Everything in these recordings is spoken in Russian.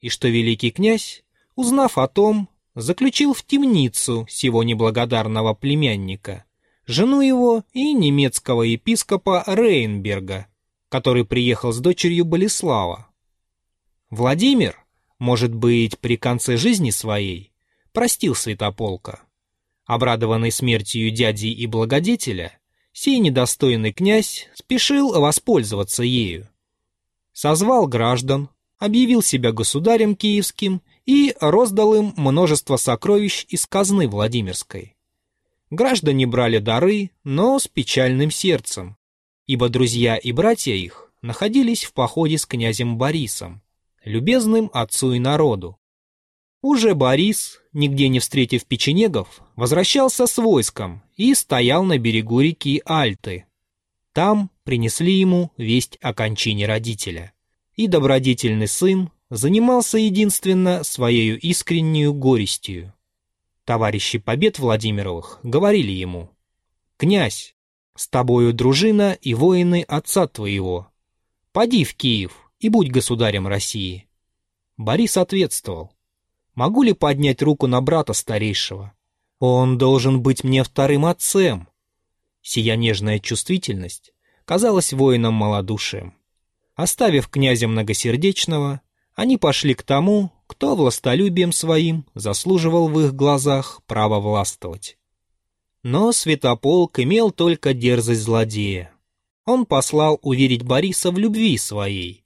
и что великий князь, узнав о том, заключил в темницу сего неблагодарного племянника, жену его и немецкого епископа Рейнберга, который приехал с дочерью Болеслава. Владимир, может быть, при конце жизни своей, простил святополка. Обрадованный смертью дяди и благодетеля, сей недостойный князь спешил воспользоваться ею. Созвал граждан, объявил себя государем киевским и роздал им множество сокровищ из казны Владимирской. Граждане брали дары, но с печальным сердцем, ибо друзья и братья их находились в походе с князем Борисом, любезным отцу и народу. Уже Борис, нигде не встретив печенегов, возвращался с войском и стоял на берегу реки Альты. Там принесли ему весть о кончине родителя. И добродетельный сын занимался единственно своей искреннюю горестью. Товарищи побед Владимировых говорили ему, «Князь, с тобою дружина и воины отца твоего. Поди в Киев и будь государем России». Борис ответствовал, Могу ли поднять руку на брата старейшего? Он должен быть мне вторым отцем. Сия нежная чувствительность казалась воинам малодушием. Оставив князя многосердечного, они пошли к тому, кто властолюбием своим заслуживал в их глазах право властвовать. Но Святополк имел только дерзость злодея. Он послал уверить Бориса в любви своей,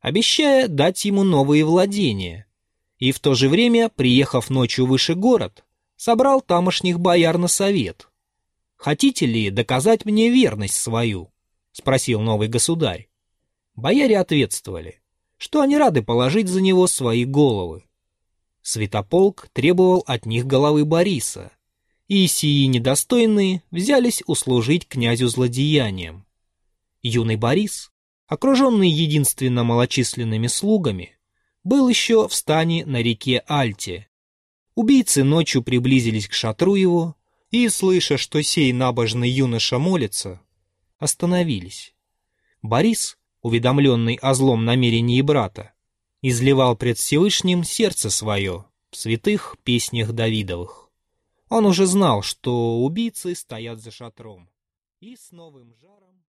обещая дать ему новые владения, и в то же время, приехав ночью выше город, собрал тамошних бояр на совет. «Хотите ли доказать мне верность свою?» — спросил новый государь. Бояре ответствовали, что они рады положить за него свои головы. Святополк требовал от них головы Бориса, и сии недостойные взялись услужить князю злодеянием. Юный Борис, окруженный единственно малочисленными слугами, был еще в стане на реке Альте. Убийцы ночью приблизились к шатру его и, слыша, что сей набожный юноша молится, остановились. Борис, уведомленный о злом намерении брата, изливал пред Всевышним сердце свое в святых песнях Давидовых. Он уже знал, что убийцы стоят за шатром, и с новым жаром